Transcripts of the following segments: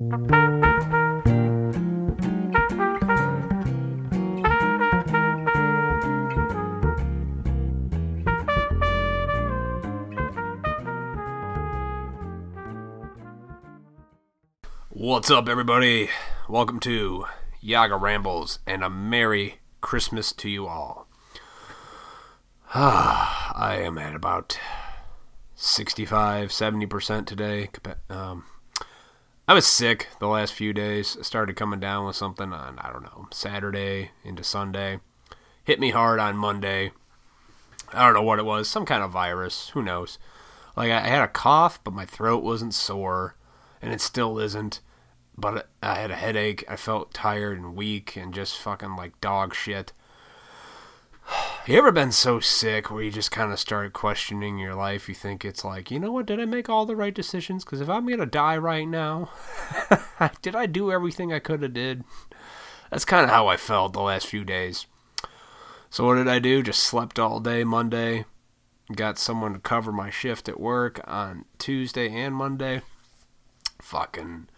What's up, everybody? Welcome to Yaga Rambles and a Merry Christmas to you all. I am at about 65, 70% today. Um, I was sick the last few days. I started coming down with something on, I don't know, Saturday into Sunday. Hit me hard on Monday. I don't know what it was. Some kind of virus. Who knows? Like, I had a cough, but my throat wasn't sore, and it still isn't. But I had a headache. I felt tired and weak and just fucking like dog shit. You ever been so sick where you just kind of start questioning your life? You think it's like, you know what? Did I make all the right decisions? Because if I'm gonna die right now, did I do everything I could have did? That's kind of how I felt the last few days. So what did I do? Just slept all day Monday. Got someone to cover my shift at work on Tuesday and Monday. Fucking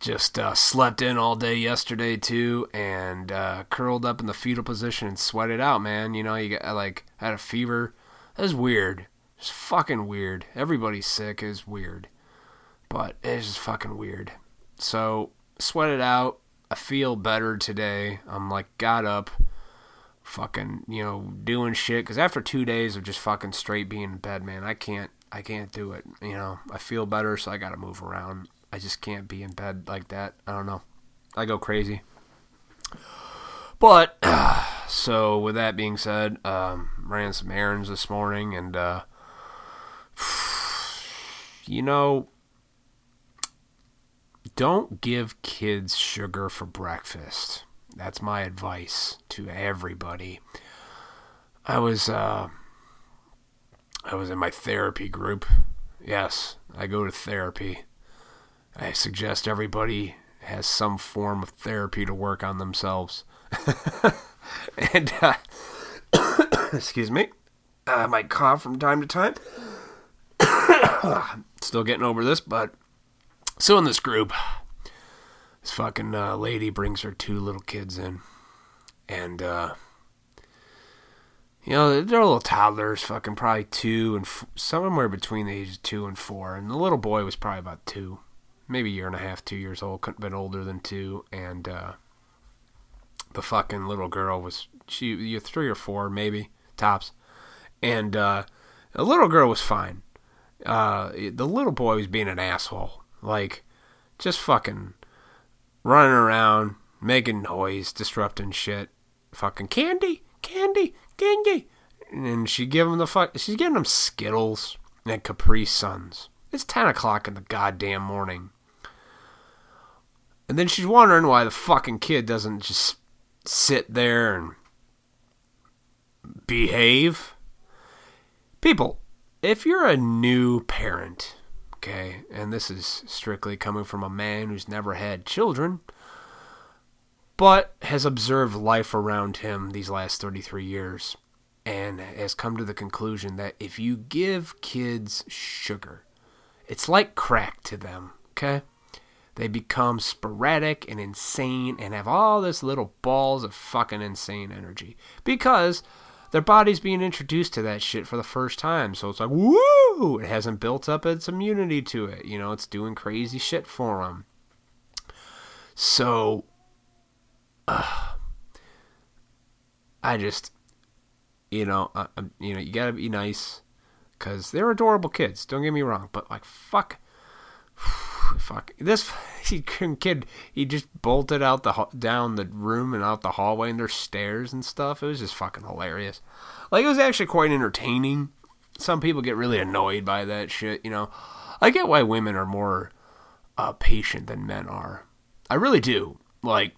just uh, slept in all day yesterday too, and uh, curled up in the fetal position and sweated out, man. You know, you got like had a fever. That was weird. It's fucking weird. Everybody's sick is weird, but it's just fucking weird. So sweated out. I feel better today. I'm like got up, fucking you know doing shit. Cause after two days of just fucking straight being in bed, man, I can't I can't do it. You know, I feel better, so I gotta move around. I just can't be in bed like that. I don't know. I go crazy. But so with that being said, um, ran some errands this morning, and uh, you know, don't give kids sugar for breakfast. That's my advice to everybody. I was uh, I was in my therapy group. Yes, I go to therapy. I suggest everybody has some form of therapy to work on themselves. and, uh, excuse me, I might cough from time to time. Still getting over this, but so in this group, this fucking uh, lady brings her two little kids in, and uh, you know they're little toddlers, fucking probably two and f- somewhere between the ages of two and four, and the little boy was probably about two maybe a year and a half, two years old, couldn't have been older than two, and uh, the fucking little girl was she you three or four maybe tops, and uh, the little girl was fine. Uh, the little boy was being an asshole, like just fucking running around, making noise, disrupting shit. Fucking candy, candy, candy, and she give him the fuck. She's giving him Skittles and Capri Suns. It's ten o'clock in the goddamn morning. And then she's wondering why the fucking kid doesn't just sit there and behave. People, if you're a new parent, okay, and this is strictly coming from a man who's never had children, but has observed life around him these last 33 years, and has come to the conclusion that if you give kids sugar, it's like crack to them, okay? They become sporadic and insane and have all this little balls of fucking insane energy because their body's being introduced to that shit for the first time. So it's like, woo! It hasn't built up its immunity to it. You know, it's doing crazy shit for them. So, uh, I just, you know, uh, you know, you gotta be nice because they're adorable kids. Don't get me wrong, but like, fuck fuck. This he, kid. He just bolted out the down the room and out the hallway and there's stairs and stuff. It was just fucking hilarious. Like it was actually quite entertaining. Some people get really annoyed by that shit you know? I get why women are more uh, patient than men are. I really do. Like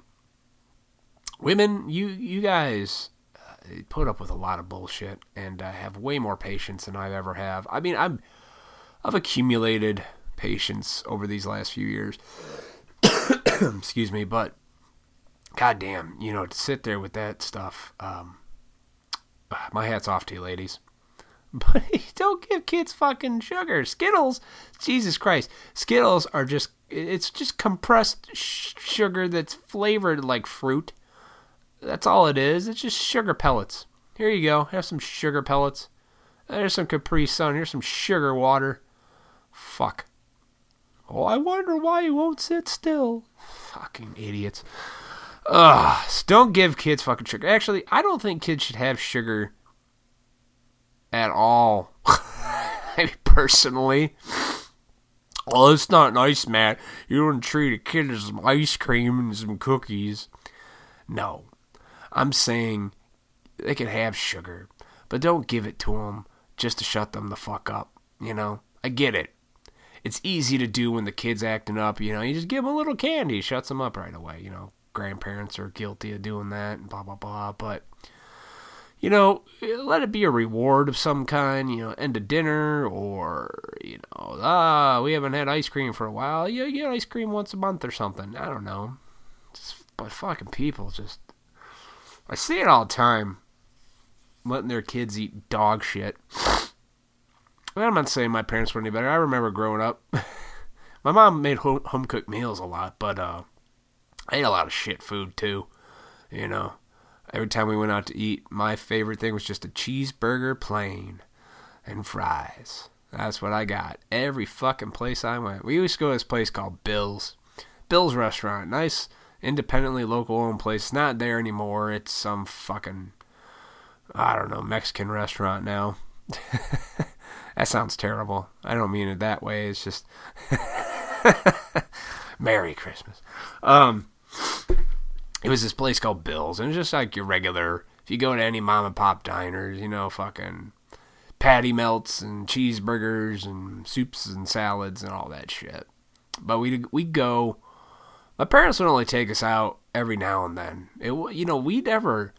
women you you guys uh, put up with a lot of bullshit and uh, have way more patience than i've ever have. I mean i'm i've accumulated patience over these last few years. Excuse me, but goddamn, you know, to sit there with that stuff, um, my hat's off to you, ladies. But don't give kids fucking sugar. Skittles, Jesus Christ, Skittles are just It's just compressed sh- sugar that's flavored like fruit. That's all it is. It's just sugar pellets. Here you go. Have some sugar pellets. There's some Capri Sun. Here's some sugar water. Fuck. Oh, I wonder why he won't sit still. Fucking idiots. Ugh. Don't give kids fucking sugar. Actually, I don't think kids should have sugar at all. personally. Well, it's not nice, Matt. You don't treat a kid to some ice cream and some cookies. No. I'm saying they can have sugar, but don't give it to them just to shut them the fuck up. You know? I get it. It's easy to do when the kid's acting up. You know, you just give them a little candy, shuts them up right away. You know, grandparents are guilty of doing that and blah, blah, blah. But you know, let it be a reward of some kind, you know, end of dinner or, you know, ah, we haven't had ice cream for a while. You get ice cream once a month or something. I don't know. Just, but fucking people just, I see it all the time, letting their kids eat dog shit. I'm not saying my parents were any better. I remember growing up, my mom made home cooked meals a lot, but, uh, I ate a lot of shit food too, you know every time we went out to eat, my favorite thing was just a cheeseburger plain and fries. That's what I got. Every fucking place I went. We used to go to this place called Bill's. Bill's restaurant. Nice, independently local owned place. Not there anymore. It's some fucking, I don't know, Mexican restaurant now. that sounds terrible. I don't mean it that way. It's just. Merry Christmas. Um, it was this place called Bill's, and it's just like your regular. If you go to any mom and pop diners, you know, fucking patty melts and cheeseburgers and soups and salads and all that shit. But we we go. My parents would only take us out every now and then. It you know we'd never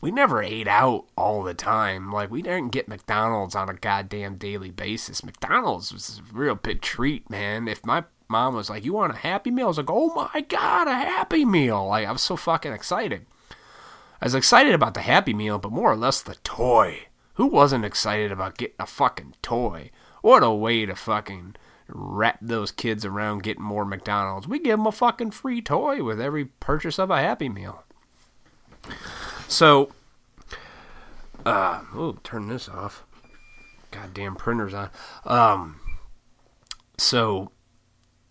we never ate out all the time. Like we didn't get McDonald's on a goddamn daily basis. McDonald's was a real big treat, man. If my mom was like, "You want a Happy Meal?" I was like, "Oh my god, a Happy Meal!" Like I was so fucking excited. I was excited about the Happy Meal, but more or less the toy. Who wasn't excited about getting a fucking toy? What a way to fucking wrap those kids around getting more McDonald's. We give them a fucking free toy with every purchase of a Happy Meal. So, uh, oh, turn this off. Goddamn printer's on. Um, so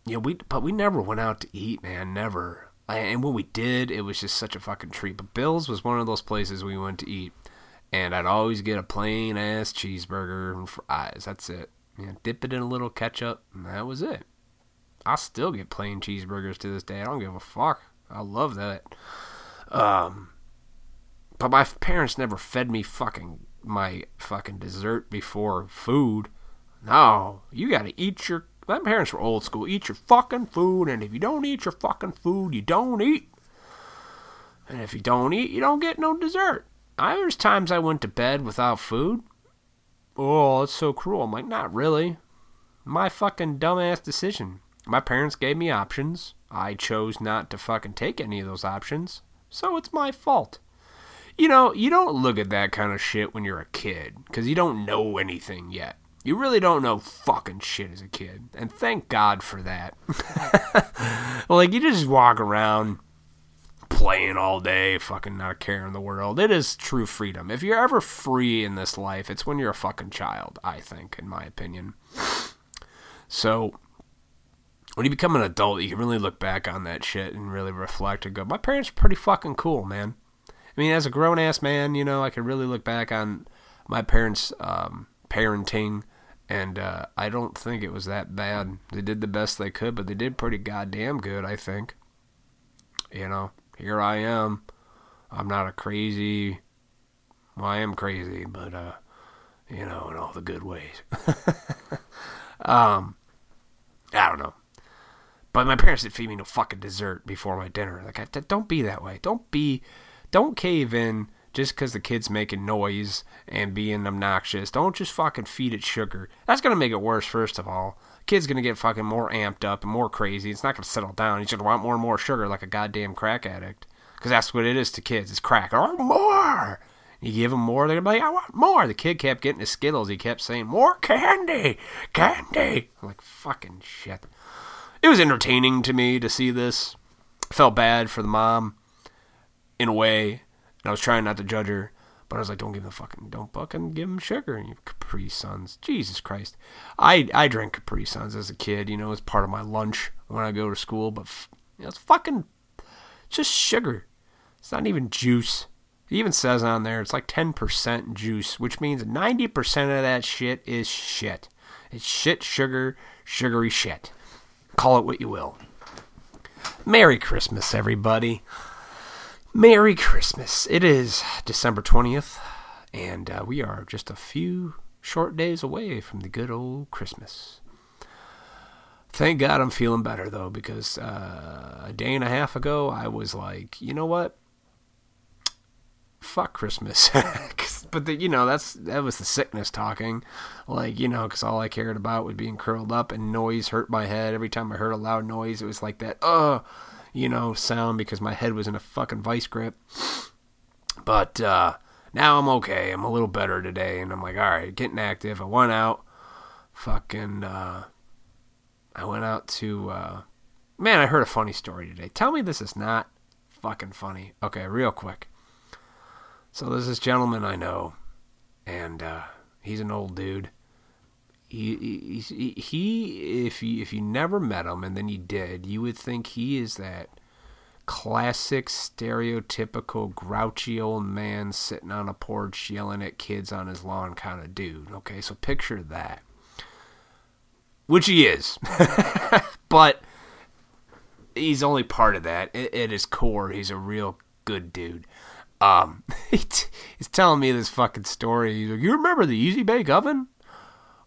yeah, we but we never went out to eat, man. Never. And when we did, it was just such a fucking treat. But Bill's was one of those places we went to eat, and I'd always get a plain ass cheeseburger and fries. That's it. Yeah, dip it in a little ketchup, and that was it. I still get plain cheeseburgers to this day. I don't give a fuck. I love that. Um, but my parents never fed me fucking my fucking dessert before food. No, you got to eat your my parents were old school. Eat your fucking food, and if you don't eat your fucking food, you don't eat. And if you don't eat, you don't get no dessert. I there's times I went to bed without food. Oh, it's so cruel. I'm like, not really. My fucking dumbass decision. My parents gave me options. I chose not to fucking take any of those options. So it's my fault. You know, you don't look at that kind of shit when you're a kid, because you don't know anything yet. You really don't know fucking shit as a kid. And thank God for that. like, you just walk around playing all day, fucking not in the world. It is true freedom. If you're ever free in this life, it's when you're a fucking child, I think, in my opinion. So, when you become an adult, you can really look back on that shit and really reflect and go, my parents are pretty fucking cool, man. I mean, as a grown ass man, you know, I can really look back on my parents' um, parenting and uh, I don't think it was that bad. They did the best they could, but they did pretty goddamn good, I think. You know, here I am. I'm not a crazy. Well, I am crazy, but uh, you know, in all the good ways. um, I don't know. But my parents didn't feed me no fucking dessert before my dinner. Like, I, don't be that way. Don't be, don't cave in just because the kid's making noise and being obnoxious. Don't just fucking feed it sugar. That's going to make it worse, first of all. Kid's going to get fucking more amped up and more crazy. It's not going to settle down. He's going to want more and more sugar like a goddamn crack addict. Because that's what it is to kids. It's crack. Oh, more! You give them more, they're going to be like, I want more. The kid kept getting his Skittles. He kept saying, more candy, candy. I'm like, fucking shit. it was entertaining to me to see this. I felt bad for the mom in a way, and I was trying not to judge her. But I was like, don't give him the fucking, don't fucking give him sugar. And you Capri Suns, Jesus Christ. I I drank Capri Suns as a kid. You know, it's part of my lunch when I go to school. But you know, it's fucking just sugar. It's not even juice. It even says on there it's like 10% juice, which means 90% of that shit is shit. It's shit, sugar, sugary shit. Call it what you will. Merry Christmas, everybody. Merry Christmas. It is December 20th, and uh, we are just a few short days away from the good old Christmas. Thank God I'm feeling better, though, because uh, a day and a half ago I was like, you know what? fuck Christmas. but the, you know, that's that was the sickness talking. Like you know, because all I cared about was being curled up, and noise hurt my head every time I heard a loud noise. It was like that, uh, you know, sound because my head was in a fucking vice grip. But uh, now I'm okay. I'm a little better today, and I'm like, all right, getting active. I went out, fucking. Uh, I went out to. Uh, man, I heard a funny story today. Tell me this is not fucking funny. Okay, real quick. So there's this gentleman I know, and uh, he's an old dude. He, he, if you if you never met him and then you did, you would think he is that classic stereotypical grouchy old man sitting on a porch yelling at kids on his lawn kind of dude. Okay, so picture that, which he is, but he's only part of that. At his core, he's a real good dude. Um, he's telling me this fucking story. He's like, "You remember the Easy Bake Oven?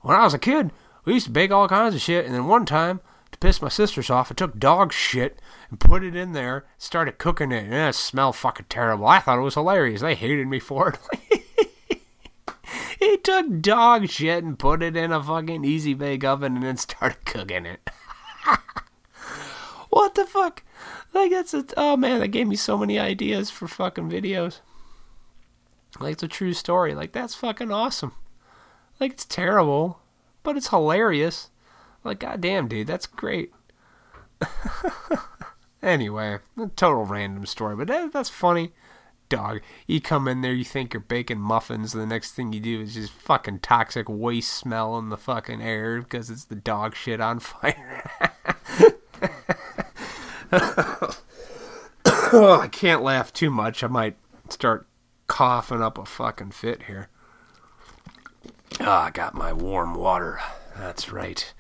When I was a kid, we used to bake all kinds of shit, and then one time, to piss my sisters off, I took dog shit and put it in there, started cooking it, and it smelled fucking terrible. I thought it was hilarious. They hated me for it." he took dog shit and put it in a fucking Easy Bake Oven and then started cooking it. what the fuck? Like that's a oh man, that gave me so many ideas for fucking videos. Like it's a true story. Like that's fucking awesome. Like it's terrible, but it's hilarious. Like goddamn, dude, that's great. anyway, a total random story, but that, that's funny. Dog, you come in there, you think you're baking muffins, and the next thing you do is just fucking toxic waste smell in the fucking air because it's the dog shit on fire. oh, I can't laugh too much. I might start coughing up a fucking fit here. Ah, I got my warm water. That's right.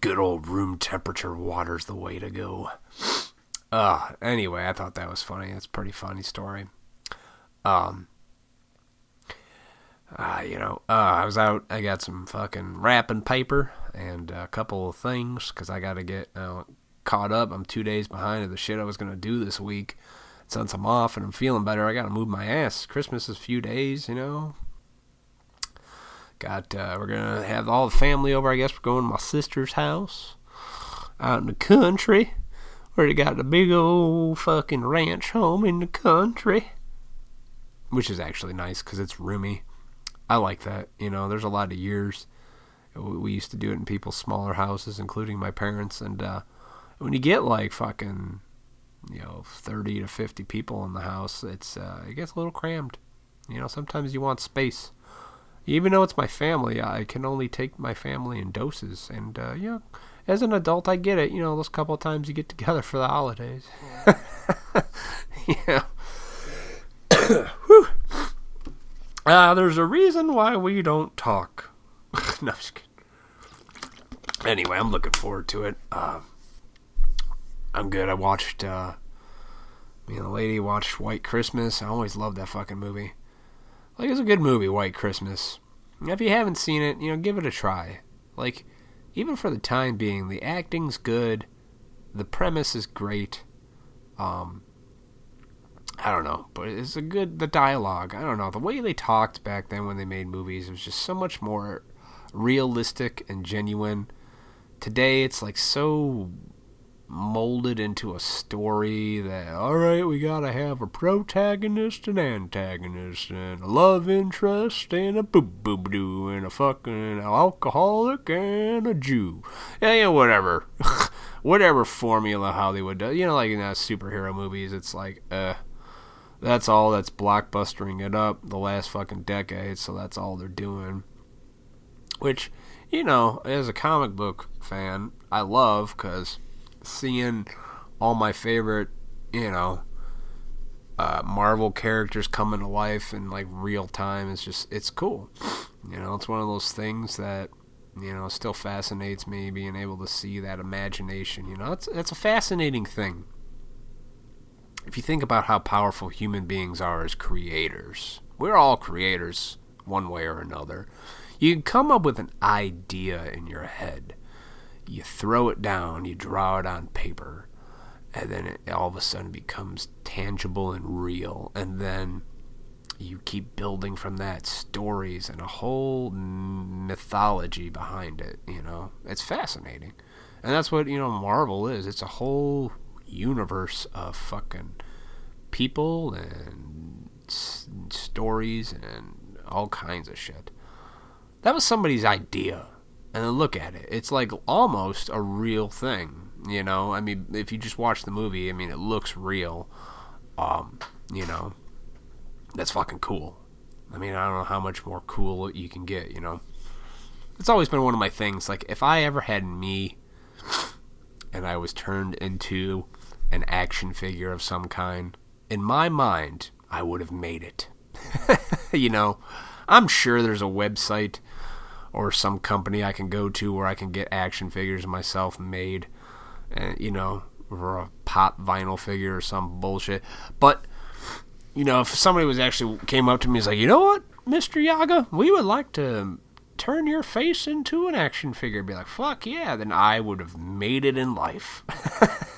Good old room temperature water's the way to go. Uh, anyway, I thought that was funny. That's a pretty funny story. Um, uh, you know, uh, I was out. I got some fucking wrapping paper and a couple of things because I got to get uh, caught up. I'm two days behind of the shit I was gonna do this week. Since I'm off and I'm feeling better, I gotta move my ass. Christmas is a few days, you know. Got uh, we're gonna have all the family over. I guess we're going to my sister's house out in the country, where they got the big old fucking ranch home in the country, which is actually nice because it's roomy. I like that. You know, there's a lot of years we used to do it in people's smaller houses, including my parents, and uh, when you get like fucking you know 30 to 50 people in the house it's uh, it gets a little crammed you know sometimes you want space even though it's my family i can only take my family in doses. And uh, you know as an adult i get it. You know those couple of times you get together for the holidays. Yeah. Uh, there's a reason why we don't talk. No, anyway i'm looking forward to it. Uh, I'm good. I watched, uh, me and the lady watched White Christmas. I always loved that fucking movie. Like, it's a good movie, White Christmas. If you haven't seen it, you know, give it a try. Like, even for the time being, the acting's good. The premise is great. Um, I don't know, but it's a good, the dialogue, I don't know, the way they talked back then when they made movies, was just so much more realistic and genuine. Today, it's like so molded into a story that all right we gotta have a protagonist and antagonist and a love interest and a boo boo doo and a fucking alcoholic and a Jew. Yeah yeah whatever. Whatever formula Hollywood does. You know like in the superhero movies it's like uh that's all that's blockbustering it up the last fucking decade so that's all they're doing. Which you know as a comic book fan I love because seeing all my favorite, you know, uh, Marvel characters coming to life in like real time is just it's cool. You know, it's one of those things that you know still fascinates me being able to see that imagination. You know, it's it's a fascinating thing. If you think about how powerful human beings are as creators, we're all creators one way or another. You can come up with an idea in your head you throw it down, you draw it on paper, and then it all of a sudden becomes tangible and real. And then you keep building from that stories and a whole mythology behind it. You know, it's fascinating. And that's what, you know, Marvel is. It's a whole universe of fucking people and s- stories and all kinds of shit. That was somebody's idea and then look at it. It's like almost a real thing, you know. I mean, if you just watch the movie, I mean, it looks real. Um, you know, that's fucking cool. I mean, I don't know how much more cool you can get, you know. It's always been one of my things. Like, if I ever had me and I was turned into an action figure of some kind, in my mind, I would have made it. you know, I'm sure there's a website or some company I can go to where I can get action figures myself made, and you know, or a pop vinyl figure or some bullshit. But you know, if somebody was actually came up to me and was like, you know what, Mister Yaga, we would like to turn your face into an action figure, be like, fuck yeah, then I would have made it in life.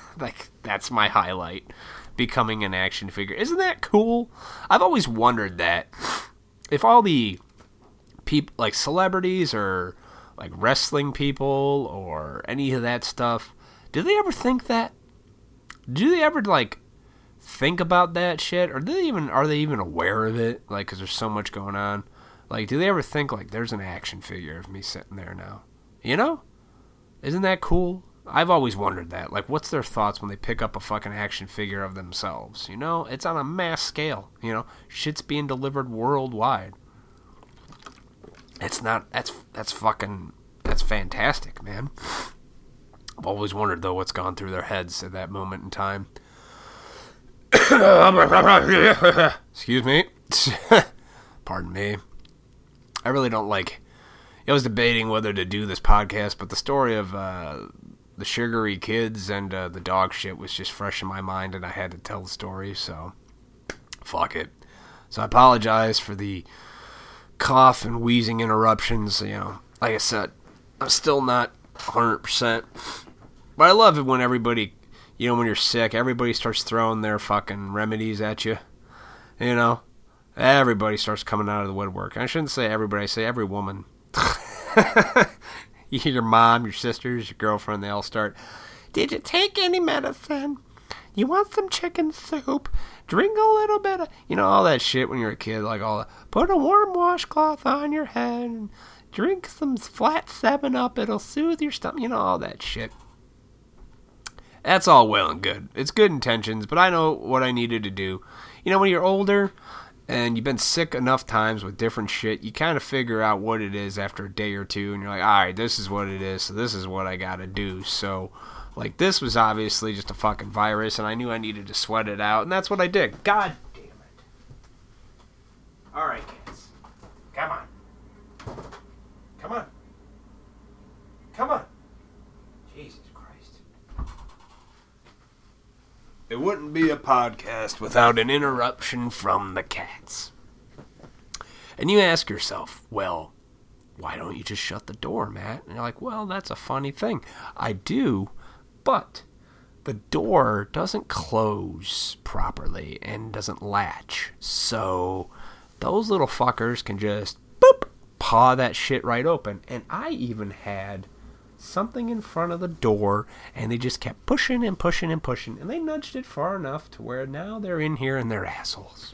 like that's my highlight, becoming an action figure. Isn't that cool? I've always wondered that if all the people like celebrities or like wrestling people or any of that stuff, do they ever think that? Do they ever like think about that shit, or do they even are they even aware of it? Like, because there's so much going on. Like, do they ever think like there's an action figure of me sitting there now? You know, isn't that cool? I've always wondered that. Like, what's their thoughts when they pick up a fucking action figure of themselves? You know, it's on a mass scale. You know, shit's being delivered worldwide. It's not. That's that's fucking. That's fantastic, man. I've always wondered though what's gone through their heads at that moment in time. Excuse me. Pardon me. I really don't like. I was debating whether to do this podcast, but the story of uh, the sugary kids and uh, the dog shit was just fresh in my mind, and I had to tell the story. So, fuck it. So I apologize for the cough and wheezing interruptions. You know, like I said, I'm still not 100%. But I love it when everybody, you know, when you're sick, everybody starts throwing their fucking remedies at you. You know, everybody starts coming out of the woodwork. I shouldn't say everybody, I say every woman. your mom, your sisters, your girlfriend, they all start. Did you take any medicine? You want some chicken soup? Drink a little bit of, you know, all that shit when you're a kid, like all that. Put a warm washcloth on your head drink some flat 7 up. It'll soothe your stomach, you know, all that shit. That's all well and good. It's good intentions, but I know what I needed to do. You know, when you're older and you've been sick enough times with different shit, you kind of figure out what it is after a day or two, and you're like, all right, this is what it is, so this is what I gotta do. So, like, this was obviously just a fucking virus, and I knew I needed to sweat it out, and that's what I did. God damn it. Alright, kids. Come on. Come on. Come on. Jesus Christ. It wouldn't be a podcast without an interruption from the cats. And you ask yourself, well, why don't you just shut the door, Matt? And you're like, well, that's a funny thing. I do, but the door doesn't close properly and doesn't latch. So those little fuckers can just boop paw that shit right open. And I even had something in front of the door, and they just kept pushing and pushing and pushing, and they nudged it far enough to where now they're in here and they're assholes.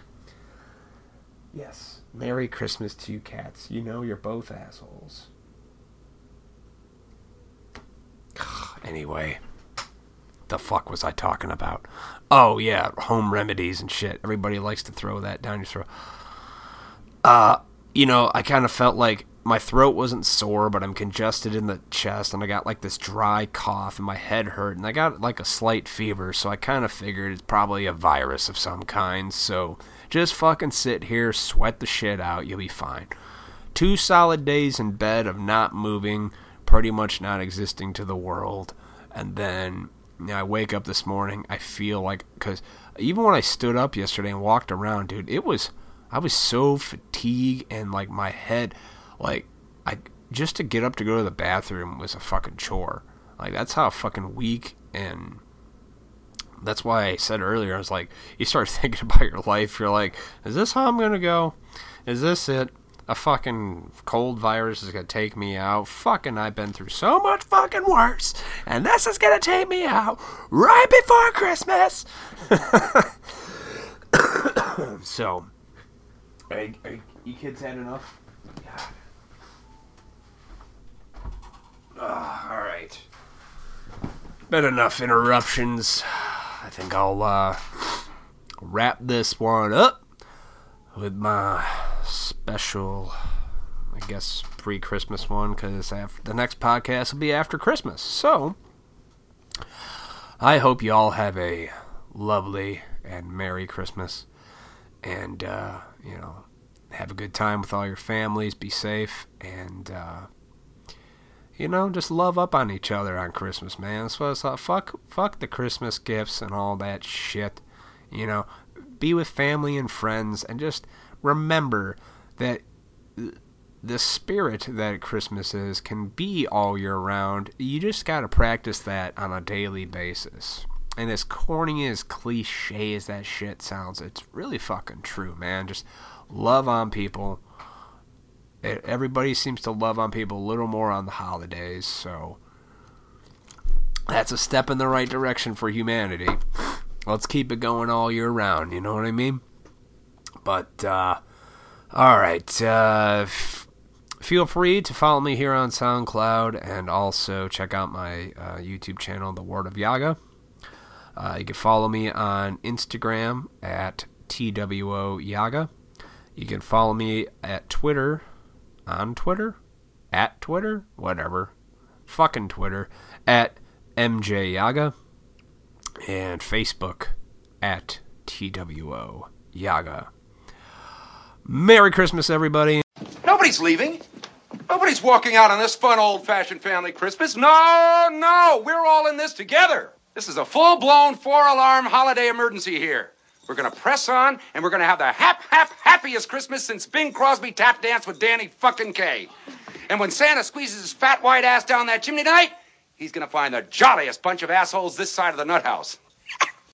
Yes, Merry Christmas to you cats. You know you're both assholes. anyway, the fuck was I talking about? Oh yeah, home remedies and shit. Everybody likes to throw that down your throat. Uh, you know, I kind of felt like my throat wasn't sore, but I'm congested in the chest, and I got like this dry cough, and my head hurt, and I got like a slight fever. So I kind of figured it's probably a virus of some kind. So just fucking sit here, sweat the shit out, you'll be fine. Two solid days in bed of not moving, pretty much not existing to the world, and then know, I wake up this morning, I feel like because even when I stood up yesterday and walked around, dude, it was I was so fatigued and like my head, like I just to get up to go to the bathroom was a fucking chore. Like that's how fucking weak and that's why I said earlier I was like you start thinking about your life. You're like, is this how I'm gonna go? Is this it? A fucking cold virus is gonna take me out. Fucking, I've been through so much fucking worse, and this is gonna take me out right before Christmas. so, are, are you kids had enough? Yeah. Uh, all right. Been enough interruptions. I think I'll uh, wrap this one up with my special, I guess, pre Christmas one because the next podcast will be after Christmas. So, I hope you all have a lovely and Merry Christmas. And, uh, you know, have a good time with all your families. Be safe. And, uh, you know, just love up on each other on Christmas, man. So fuck, fuck the Christmas gifts and all that shit. You know, be with family and friends and just remember that the spirit that Christmas is can be all year round. You just got to practice that on a daily basis. And as corny as cliche as that shit sounds, it's really fucking true, man. Just love on people. Everybody seems to love on people a little more on the holidays, so that's a step in the right direction for humanity. Let's keep it going all year round, you know what I mean? But, uh, all right. Uh, f- feel free to follow me here on SoundCloud and also check out my uh, YouTube channel, The Word of Yaga. Uh, you can follow me on Instagram at TWO Yaga. You can follow me at Twitter, on Twitter, at Twitter, whatever, fucking Twitter, at MJ Yaga, and Facebook at TWO Yaga. Merry Christmas, everybody. Nobody's leaving. Nobody's walking out on this fun old fashioned family Christmas. No, no, we're all in this together. This is a full blown four alarm holiday emergency here. We're gonna press on and we're gonna have the hap, hap, happiest Christmas since Bing Crosby tap danced with Danny fucking Kaye. And when Santa squeezes his fat white ass down that chimney tonight, he's gonna find the jolliest bunch of assholes this side of the nut house.